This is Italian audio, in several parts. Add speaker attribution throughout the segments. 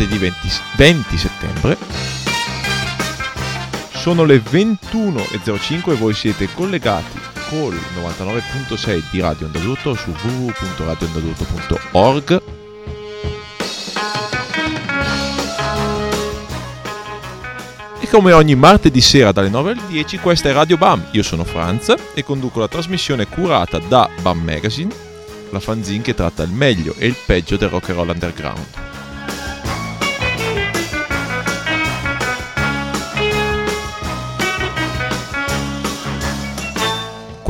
Speaker 1: martedì 20, 20 settembre. Sono le 21.05 e voi siete collegati col 99.6 di Radio Ondadurto su www.radioondadurto.org E come ogni martedì sera dalle 9 alle 10 questa è Radio BAM. Io sono Franz e conduco la trasmissione curata da BAM Magazine, la fanzine che tratta il meglio e il peggio del rock and roll underground.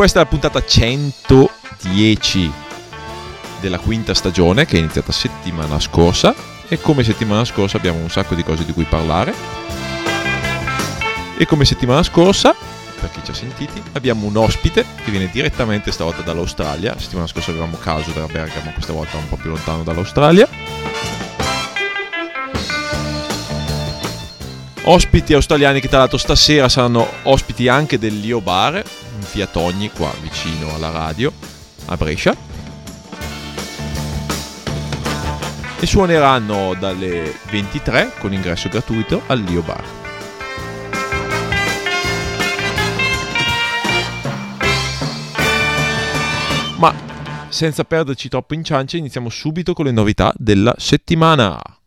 Speaker 1: Questa è la puntata 110 della quinta stagione che è iniziata settimana scorsa e come settimana scorsa abbiamo un sacco di cose di cui parlare. E come settimana scorsa, per chi ci ha sentiti, abbiamo un ospite che viene direttamente stavolta dall'Australia. La settimana scorsa avevamo caso da Bergamo, questa volta un po' più lontano dall'Australia. Ospiti australiani che tra l'altro stasera saranno ospiti anche del Lio Bar, in via Togni, qua vicino alla radio, a Brescia. E suoneranno dalle 23 con ingresso gratuito al Lio Bar. Ma senza perderci troppo in ciance, iniziamo subito con le novità della settimana.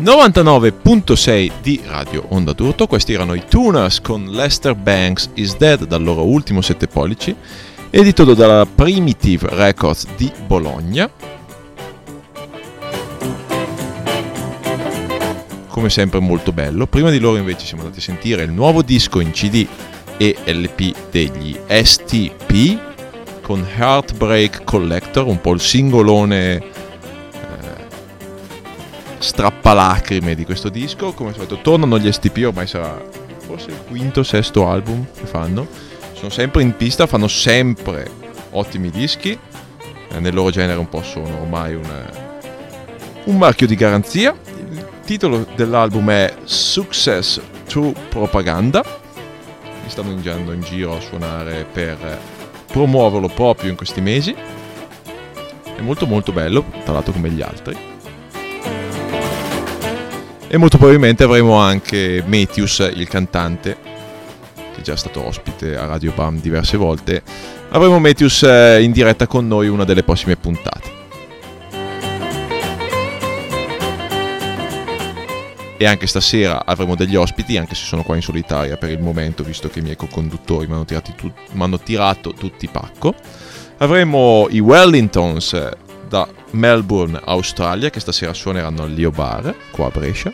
Speaker 1: 99.6 di Radio Onda d'Urto, questi erano i Tuners con Lester Banks is Dead dal loro ultimo 7 pollici, editato dalla Primitive Records di Bologna. Come sempre molto bello. Prima di loro invece siamo andati a sentire il nuovo disco in CD e LP degli STP con Heartbreak Collector, un po' il singolone strappalacrime di questo disco. Come al solito tornano gli STP, ormai sarà forse il quinto, sesto album che fanno. Sono sempre in pista, fanno sempre ottimi dischi. Eh, nel loro genere un po' sono ormai un, un marchio di garanzia. Il titolo dell'album è Success True Propaganda. Mi stanno andando in giro a suonare per promuoverlo proprio in questi mesi. È molto molto bello, tra l'altro come gli altri. E molto probabilmente avremo anche Metius, il cantante, che è già stato ospite a Radio Bam diverse volte. Avremo Metius eh, in diretta con noi una delle prossime puntate. E anche stasera avremo degli ospiti, anche se sono qua in solitaria per il momento, visto che i miei co-conduttori mi hanno, tu- hanno tirato tutti pacco. Avremo i Wellingtons da Melbourne, Australia, che stasera suoneranno al Leo Bar, qua a Brescia.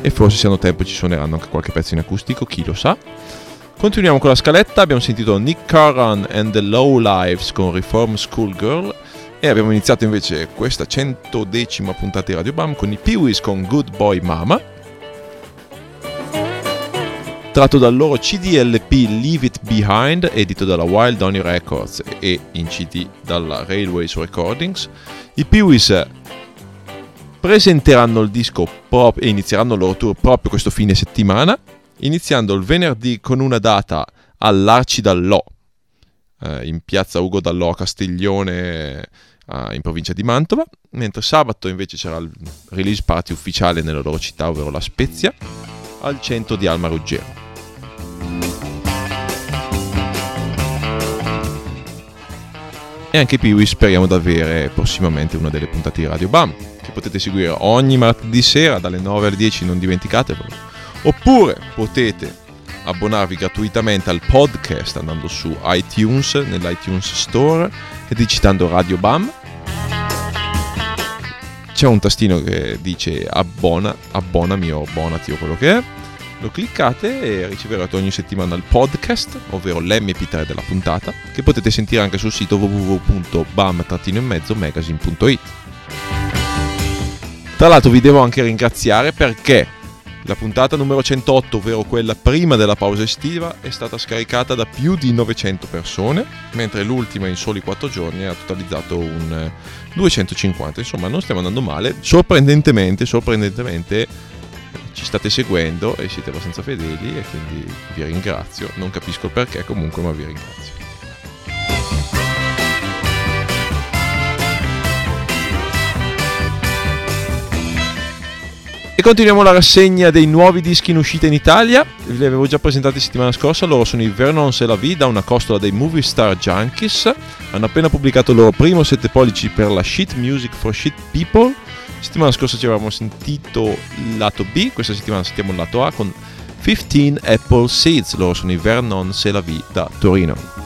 Speaker 1: E forse se hanno tempo ci suoneranno anche qualche pezzo in acustico, chi lo sa. Continuiamo con la scaletta, abbiamo sentito Nick Curran and the Low Lives con Reform School Girl e abbiamo iniziato invece questa centodecima puntata di Radio Bam con i Peewees con Good Boy Mama tratto dal loro CDLP Leave It Behind, edito dalla Wild Donny Records e in CD dalla Railways Recordings. I Peewees presenteranno il disco prop- e inizieranno il loro tour proprio questo fine settimana, iniziando il venerdì con una data all'Arci Dallò, eh, in piazza Ugo Dallò a Castiglione, eh, in provincia di Mantova, mentre sabato invece c'era il release party ufficiale nella loro città, ovvero La Spezia, al centro di Alma Ruggero. E anche Piwi speriamo di avere prossimamente una delle puntate di Radio Bam, che potete seguire ogni martedì sera dalle 9 alle 10, non dimenticatevelo. Oppure potete abbonarvi gratuitamente al podcast andando su iTunes, nell'iTunes Store e digitando Radio Bam. C'è un tastino che dice abbona, abbonami o abbonati o quello che è lo cliccate e riceverete ogni settimana il podcast, ovvero l'MP3 della puntata, che potete sentire anche sul sito www.bam-magazine.it. Tra l'altro vi devo anche ringraziare perché la puntata numero 108, ovvero quella prima della pausa estiva, è stata scaricata da più di 900 persone, mentre l'ultima in soli 4 giorni ha totalizzato un 250. Insomma, non stiamo andando male. Sorprendentemente, sorprendentemente ci state seguendo e siete abbastanza fedeli e quindi vi ringrazio. Non capisco il perché comunque, ma vi ringrazio. E continuiamo la rassegna dei nuovi dischi in uscita in Italia. Li avevo già presentati settimana scorsa. Loro sono i Vernon Se la Vida, una costola dei Movie Star Junkies. Hanno appena pubblicato il loro primo 7 pollici per la Shit Music for Shit People Settimana scorsa ci avevamo sentito il lato B, questa settimana sentiamo il lato A con 15 Apple Seeds, loro sono i Vernon Se la V da Torino.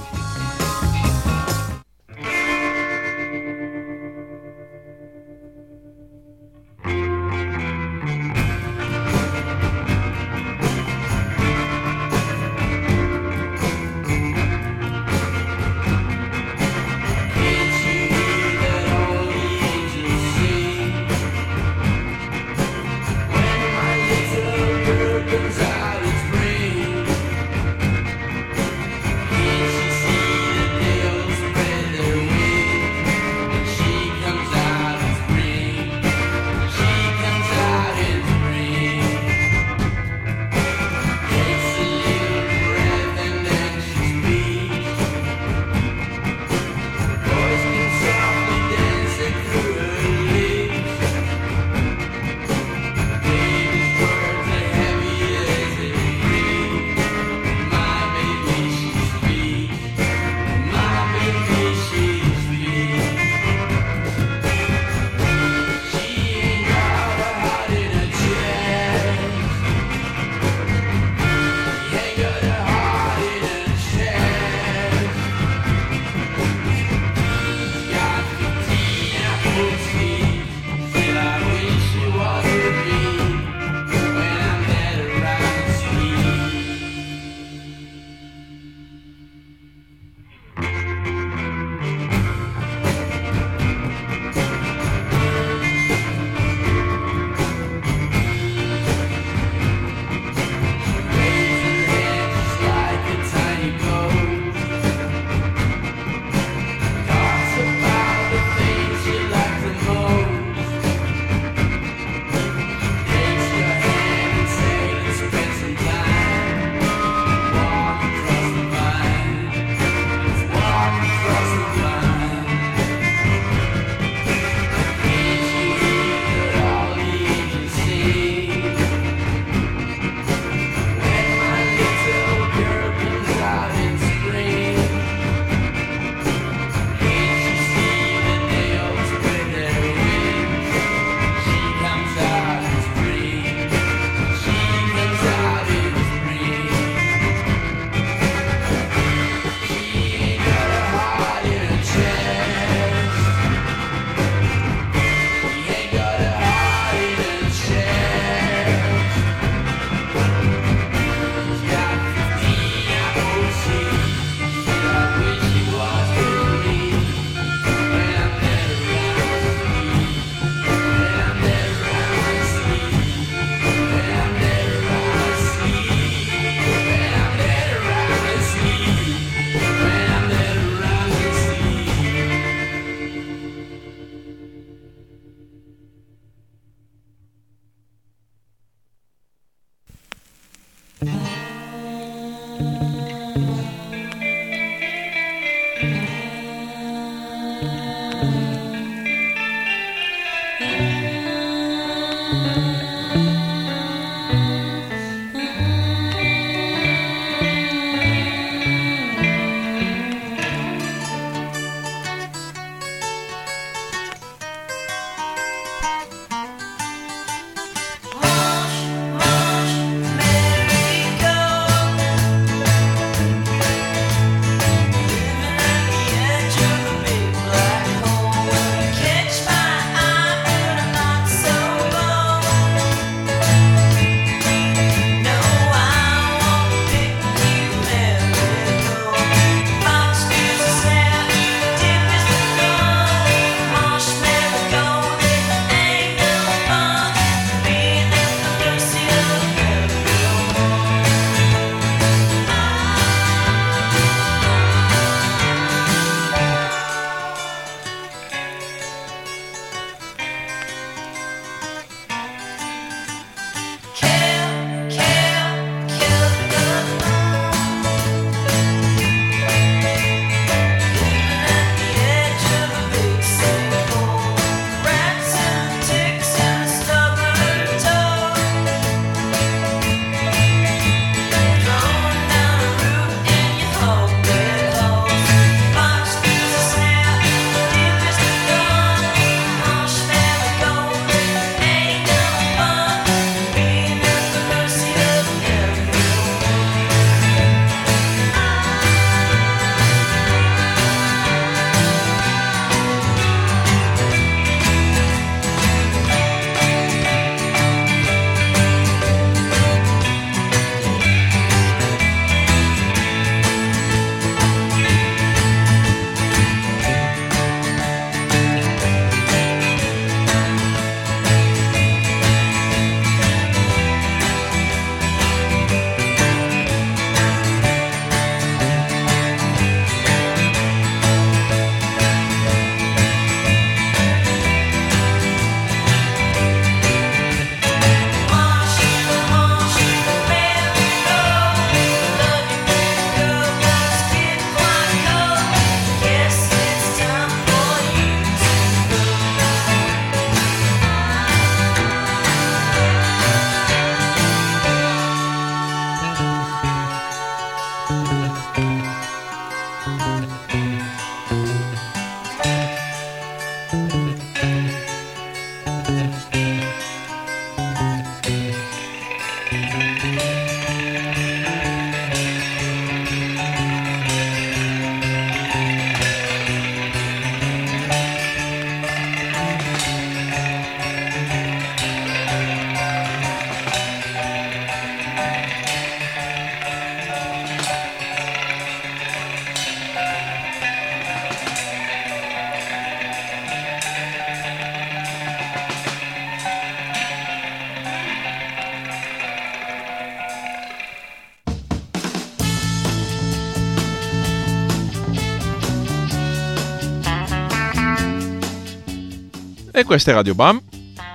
Speaker 1: Questa è Radio Bam.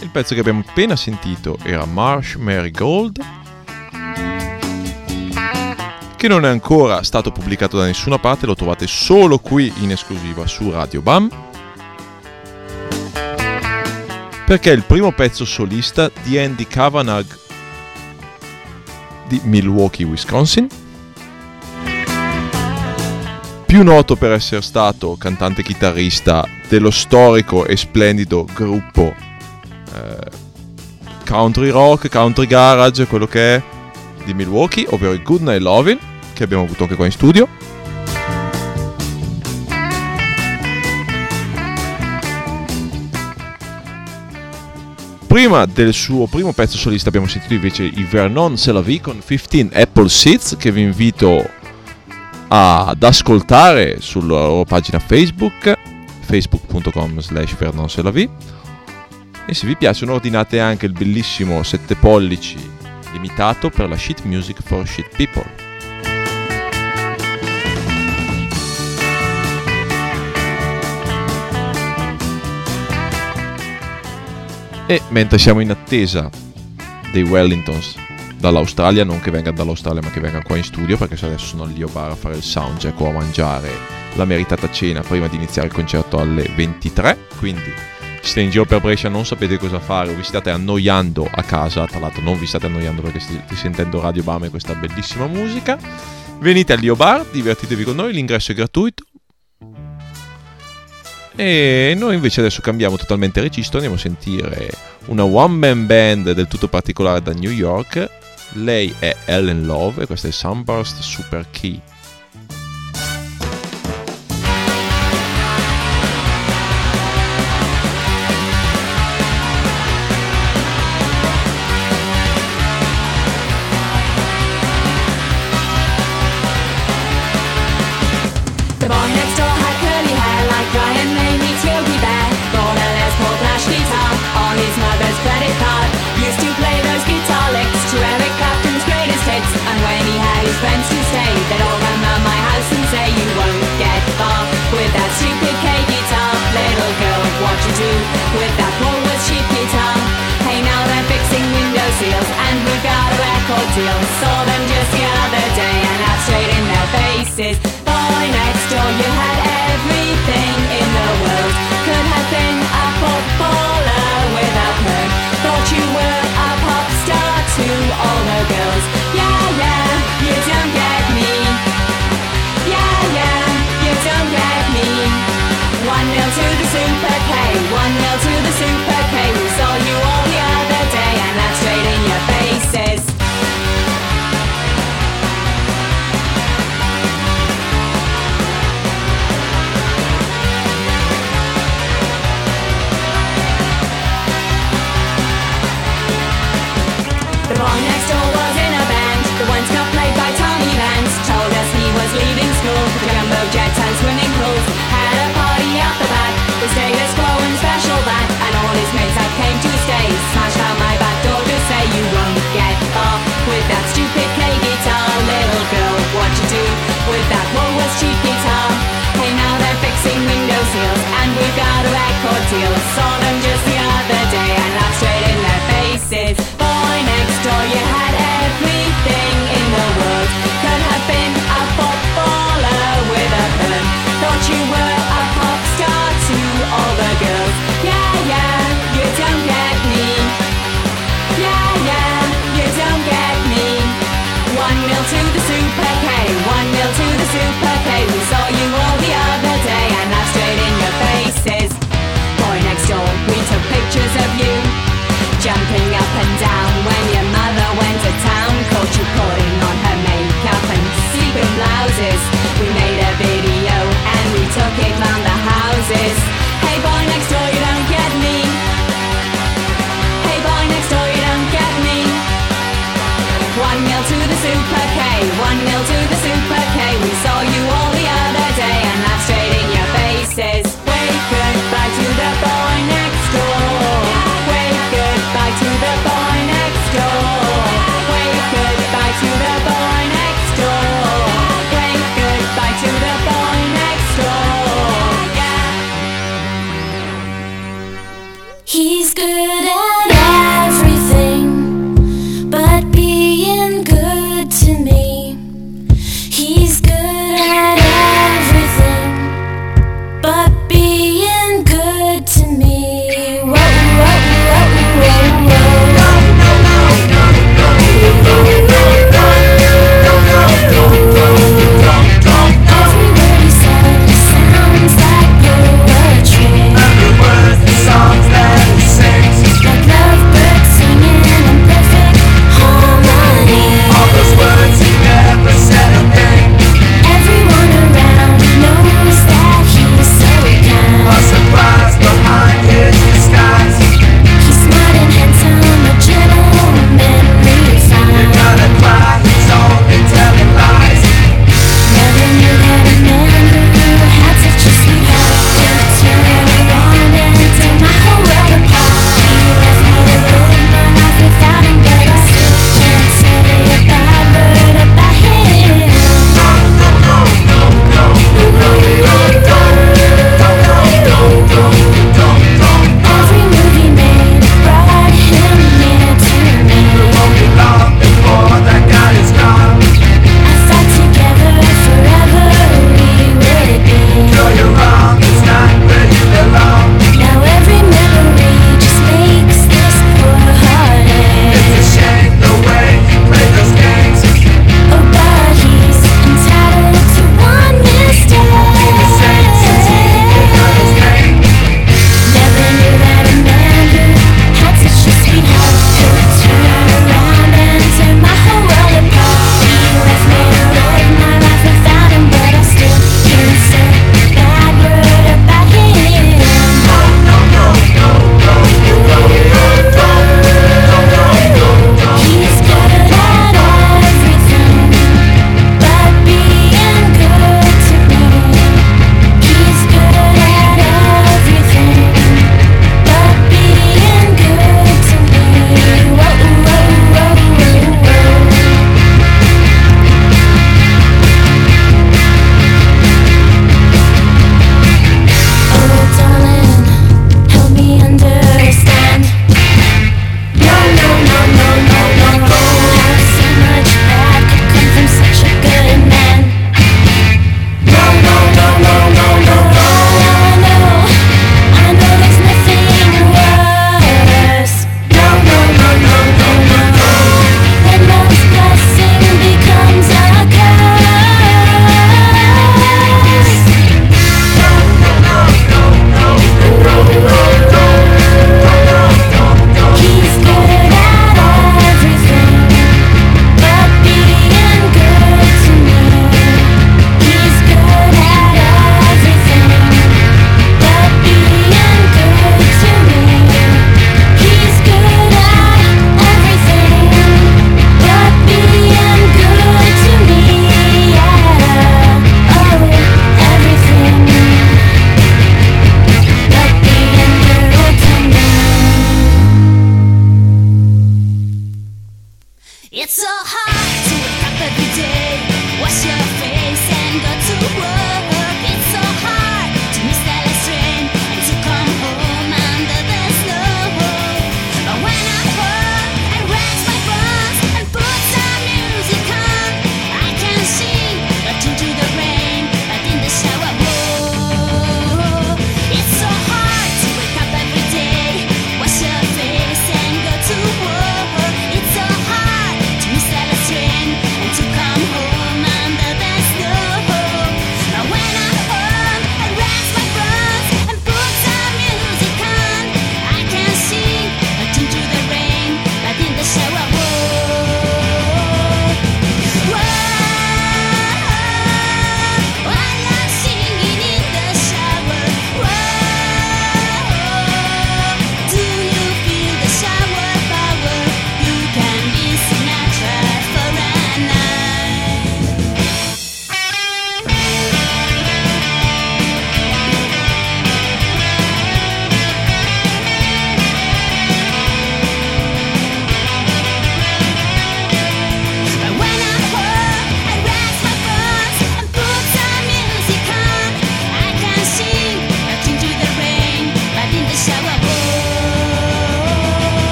Speaker 1: Il pezzo che abbiamo appena sentito era Marsh Marigold, che non è ancora stato pubblicato da nessuna parte, lo trovate solo qui in esclusiva su Radio Bam. Perché è il primo pezzo solista di Andy Kavanagh di Milwaukee, Wisconsin. Più noto per essere stato cantante chitarrista dello storico e splendido gruppo eh, country rock, country garage, quello che è di Milwaukee, ovvero i Good Night Lovin', che abbiamo avuto anche qua in studio. Prima del suo primo pezzo solista abbiamo sentito invece i Vernon Selavi con 15 Apple Seeds che vi invito ad ascoltare sulla loro pagina Facebook facebook.com slash vernonselavi e se vi piacciono ordinate anche il bellissimo 7 pollici limitato per la shit music for shit people. E mentre siamo in attesa dei Wellingtons dall'Australia, non che venga dall'Australia ma che venga qua in studio perché adesso sono lì a bar a fare il soundcheck o a mangiare la meritata cena prima di iniziare il concerto alle 23, quindi siete in giro per Brescia non sapete cosa fare o vi state annoiando a casa, tra l'altro non vi state annoiando perché state sentendo Radio Bam e questa bellissima musica, venite al Lio Bar, divertitevi con noi, l'ingresso è gratuito. E noi invece adesso cambiamo totalmente registro, andiamo a sentire una one man band del tutto particolare da New York lei è Ellen Love e questo è Sunburst Super Key.
Speaker 2: deal. Saw them just the other day and I've straight in their faces. Boy next door, you had Replacing window seals And we've got a record deal. Saw them just the other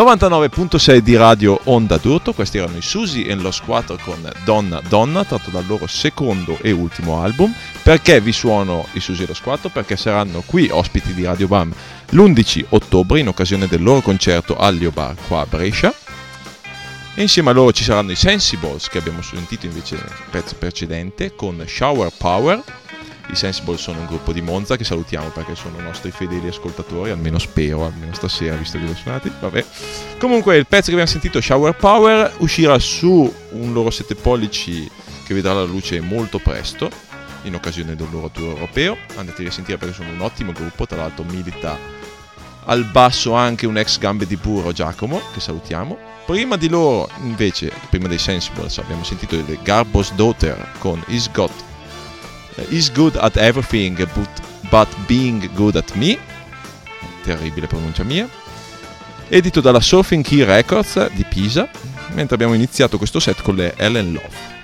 Speaker 1: 99.6 di Radio Onda d'Urto, questi erano i Susi e lo Squattro con Donna Donna, tratto dal loro secondo e ultimo album. Perché vi suono i Susi e lo Squattro? Perché saranno qui ospiti di Radio Bam l'11 ottobre in occasione del loro concerto al Lio Bar qua a Brescia. E insieme a loro ci saranno i Sensibles che abbiamo sentito invece nel pezzo precedente con Shower Power. I Sensibles sono un gruppo di Monza che salutiamo perché sono nostri fedeli ascoltatori, almeno spero, almeno stasera visto che li ho suonati. Vabbè. Comunque il pezzo che abbiamo sentito, Shower Power, uscirà su un loro 7 pollici che vedrà la luce molto presto in occasione del loro tour europeo. Andate a sentire perché sono un ottimo gruppo, tra l'altro milita al basso anche un ex gambe di burro Giacomo, che salutiamo. Prima di loro, invece, prima dei Sensibles, abbiamo sentito The Garbo's Daughter con Is Got Is Good at Everything but, but Being Good at Me. Terribile pronuncia mia. Edito dalla Surfing Key Records di Pisa, mentre abbiamo iniziato questo set con le Ellen Love.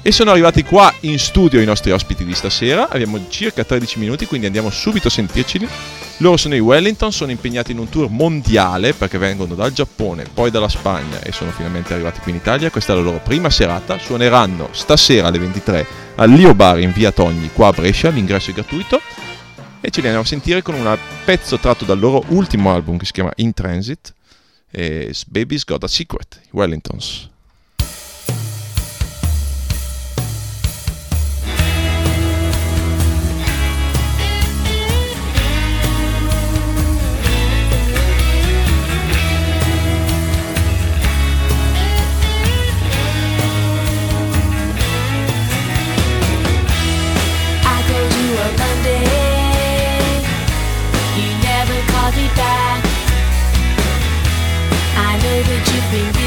Speaker 1: E sono arrivati qua in studio i nostri ospiti di stasera. Abbiamo circa 13 minuti, quindi andiamo subito a sentirceli. Loro sono i Wellington, sono impegnati in un tour mondiale perché vengono dal Giappone, poi dalla Spagna e sono finalmente arrivati qui in Italia. Questa è la loro prima serata. Suoneranno stasera alle 23 al Lio Bar in via Togni, qua a Brescia. L'ingresso è gratuito. E ce li andiamo a sentire con un pezzo tratto dal loro ultimo album che si chiama In Transit. E Baby's Got a Secret, i Wellingtons.
Speaker 3: Me back.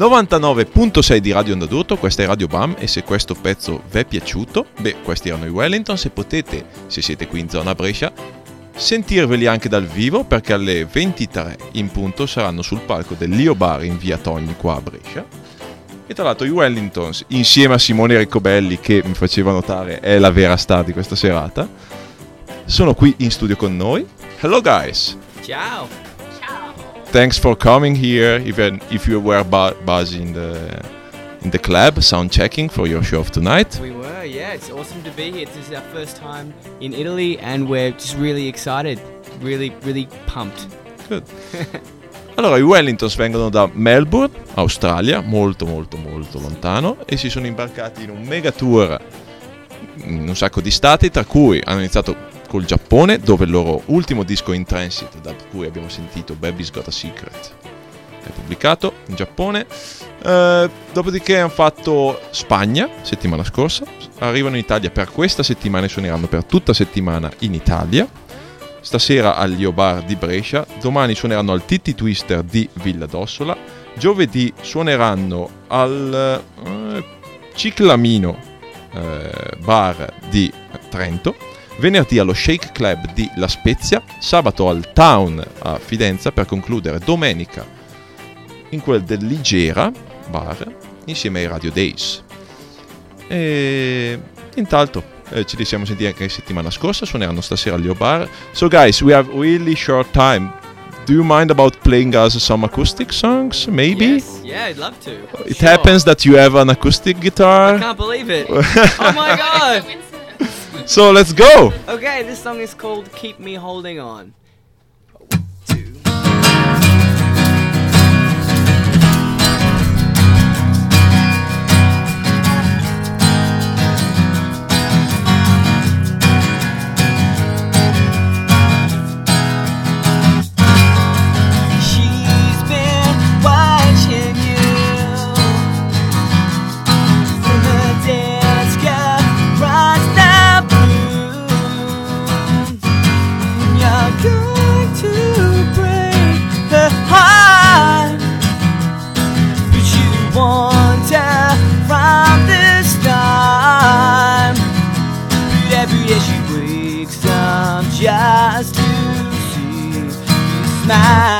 Speaker 1: 99.6 di Radio Onda questa è Radio Bam e se questo pezzo vi è piaciuto, beh, questi erano i Wellington, se potete, se siete qui in zona Brescia, sentirveli anche dal vivo perché alle 23 in punto saranno sul palco del Lio Bar in via Togni qua a Brescia. E tra l'altro i Wellingtons, insieme a Simone Riccobelli, che mi faceva notare è la vera star di questa serata, sono qui in studio con noi. Hello guys!
Speaker 4: Ciao.
Speaker 1: Thanks for coming here even if you were bu- busy in the in the club sound checking for your show of tonight
Speaker 4: We were, yeah. It's awesome to be here. This is our first time in Italy, and we're just really excited. Really, really pumped.
Speaker 1: Good. allora i Wellingtons vengono da Melbourne Australia molto molto molto lontano e si sono imbarcati in un mega tour in un sacco di stati tra cui hanno iniziato col Giappone dove il loro ultimo disco in transit da cui abbiamo sentito Baby's Got a Secret è pubblicato in Giappone. Eh, dopodiché hanno fatto Spagna settimana scorsa. Arrivano in Italia per questa settimana e suoneranno per tutta settimana in Italia. Stasera al Lio Bar di Brescia domani suoneranno al Titti Twister di Villa d'Ossola giovedì suoneranno al eh, Ciclamino eh, Bar di Trento venerdì allo Shake Club di La Spezia, sabato al Town a Fidenza per concludere domenica in quel del Ligera Bar insieme ai Radio Days. E intanto eh, ci siamo sentiti anche settimana scorsa, suoneranno stasera al Lio Bar. So guys, we have really short time. Do you mind about playing us some acoustic songs? Maybe?
Speaker 4: Yes, yeah, I'd love to.
Speaker 1: It
Speaker 4: Sure.
Speaker 1: happens that you have an acoustic
Speaker 4: I
Speaker 1: guitar.
Speaker 4: can't believe it. oh my god.
Speaker 1: So let's go!
Speaker 4: Okay, this song is called Keep Me Holding On. más.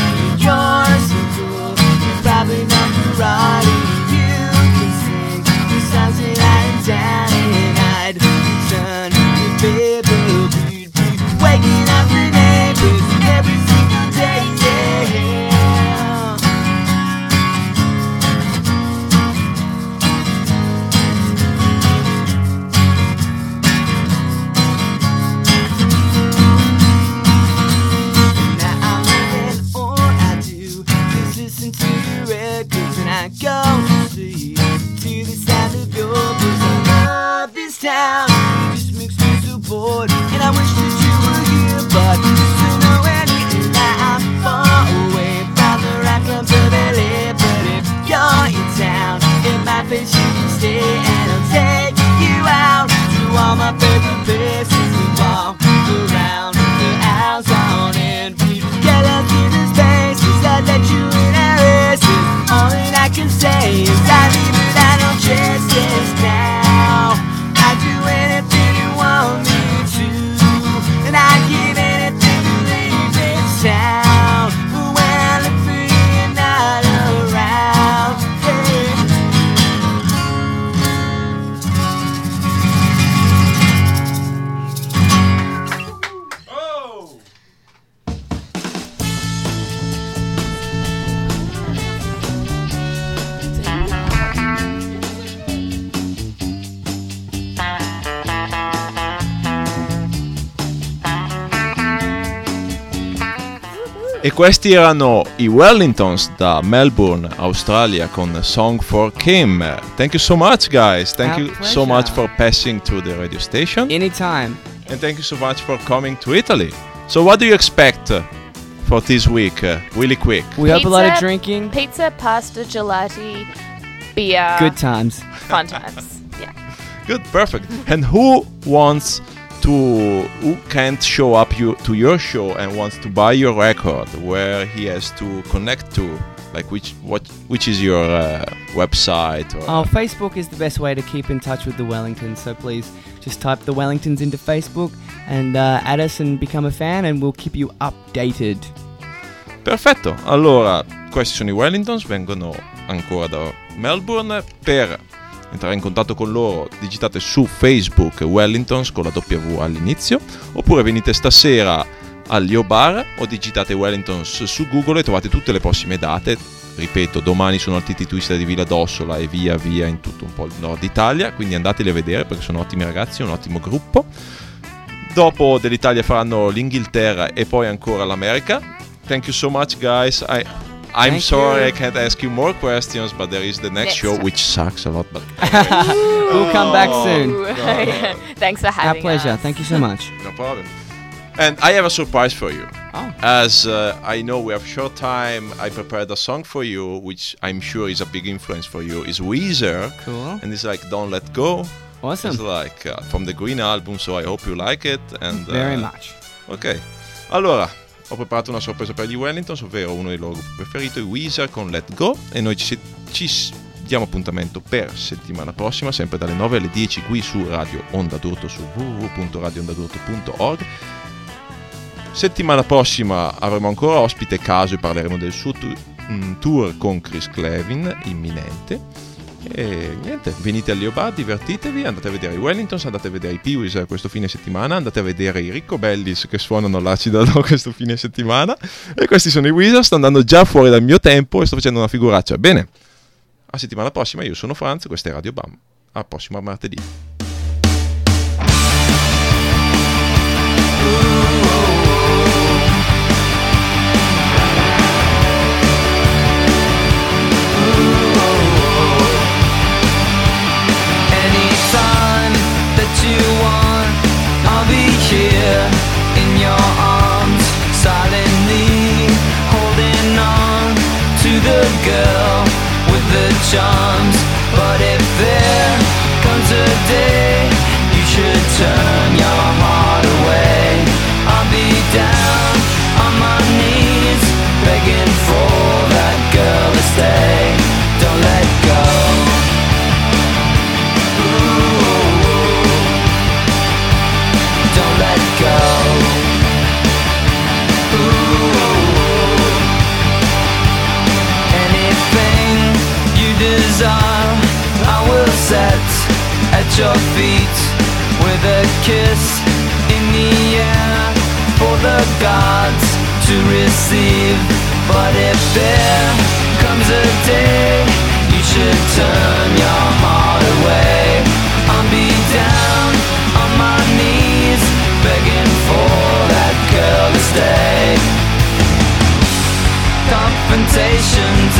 Speaker 1: E questi erano i Wellingtons da Melbourne, Australia con Song for Kim. Thank you so much guys. Thank
Speaker 4: Our
Speaker 1: you so much for passing through the radio station.
Speaker 4: Anytime.
Speaker 1: And thank you so much for coming to Italy. So what do you expect for this week? Uh, really quick.
Speaker 4: We hope a lot of drinking.
Speaker 5: Pizza, pasta, gelati, beer.
Speaker 4: Good times.
Speaker 5: fun times. Yeah.
Speaker 1: Good, perfect. and who wants to who can't show up you, to your show and wants to buy your record where he has to connect to like which what which is your uh, website or
Speaker 4: Oh, Facebook is the best way to keep in touch with the Wellingtons. So please just type the Wellingtons into Facebook and uh, add us and become a fan, and we'll keep you updated.
Speaker 1: Perfetto, allora questi sono i Wellingtons, vengono ancora da Melbourne. Per entrare in contatto con loro digitate su Facebook Wellingtons con la W all'inizio, oppure venite stasera all'Io Bar o digitate Wellingtons su Google e trovate tutte le prossime date. Ripeto, domani sono al TT Twister di Villa d'Ossola e via via in tutto un po' il nord Italia, quindi andateli a vedere perché sono ottimi ragazzi, un ottimo gruppo. Dopo dell'Italia faranno l'Inghilterra e poi ancora l'America. Thank you so much guys. I I'm
Speaker 4: Thank
Speaker 1: sorry
Speaker 4: you.
Speaker 1: I can't ask you more questions, but there is the next
Speaker 5: Next
Speaker 1: show
Speaker 5: time.
Speaker 1: which sucks a lot, but
Speaker 4: We'll come back soon.
Speaker 5: Ooh, yeah. Thanks for having
Speaker 4: Our
Speaker 5: having
Speaker 4: pleasure.
Speaker 5: us.
Speaker 4: Thank you so much.
Speaker 1: no problem. And I have a surprise for you.
Speaker 4: Oh.
Speaker 1: As uh, I know we have short time, I prepared a song for you, which I'm sure is a big influence for you. Is Weezer,
Speaker 4: Cool.
Speaker 1: and it's like "Don't Let Go."
Speaker 4: Awesome.
Speaker 1: It's like uh, from the Green album, so I hope you like it. And uh,
Speaker 4: Very much.
Speaker 1: Ok, allora ho preparato una sorpresa per gli Wellingtons, ovvero uno dei loro preferiti, i Weezer con Let Go. E noi ci, ci diamo appuntamento per settimana prossima, sempre dalle 9 alle 10 qui su Radio Onda d'Urto su www.radioondadurto.org. Settimana prossima avremo ancora ospite caso e parleremo del suo mm, tour con Chris Clevin imminente. E niente, venite all'Iobar, divertitevi, andate a vedere i Wellingtons, andate a vedere i Peewees questo fine settimana, andate a vedere i Ricco Bellis che suonano l'acido questo fine settimana. E questi sono i Wizards, sto andando già fuori dal mio tempo e sto facendo una figuraccia. Bene, a settimana prossima, io sono Franz, questa è Radio Bam. A prossimo martedì.
Speaker 4: the girl with the
Speaker 6: charms. But if there comes a day, you should turn your heart. at your feet with a kiss in the air for the gods to receive. But if there comes a day, you should turn your heart away. I'll be down on my knees, begging for that girl to stay. Confrontations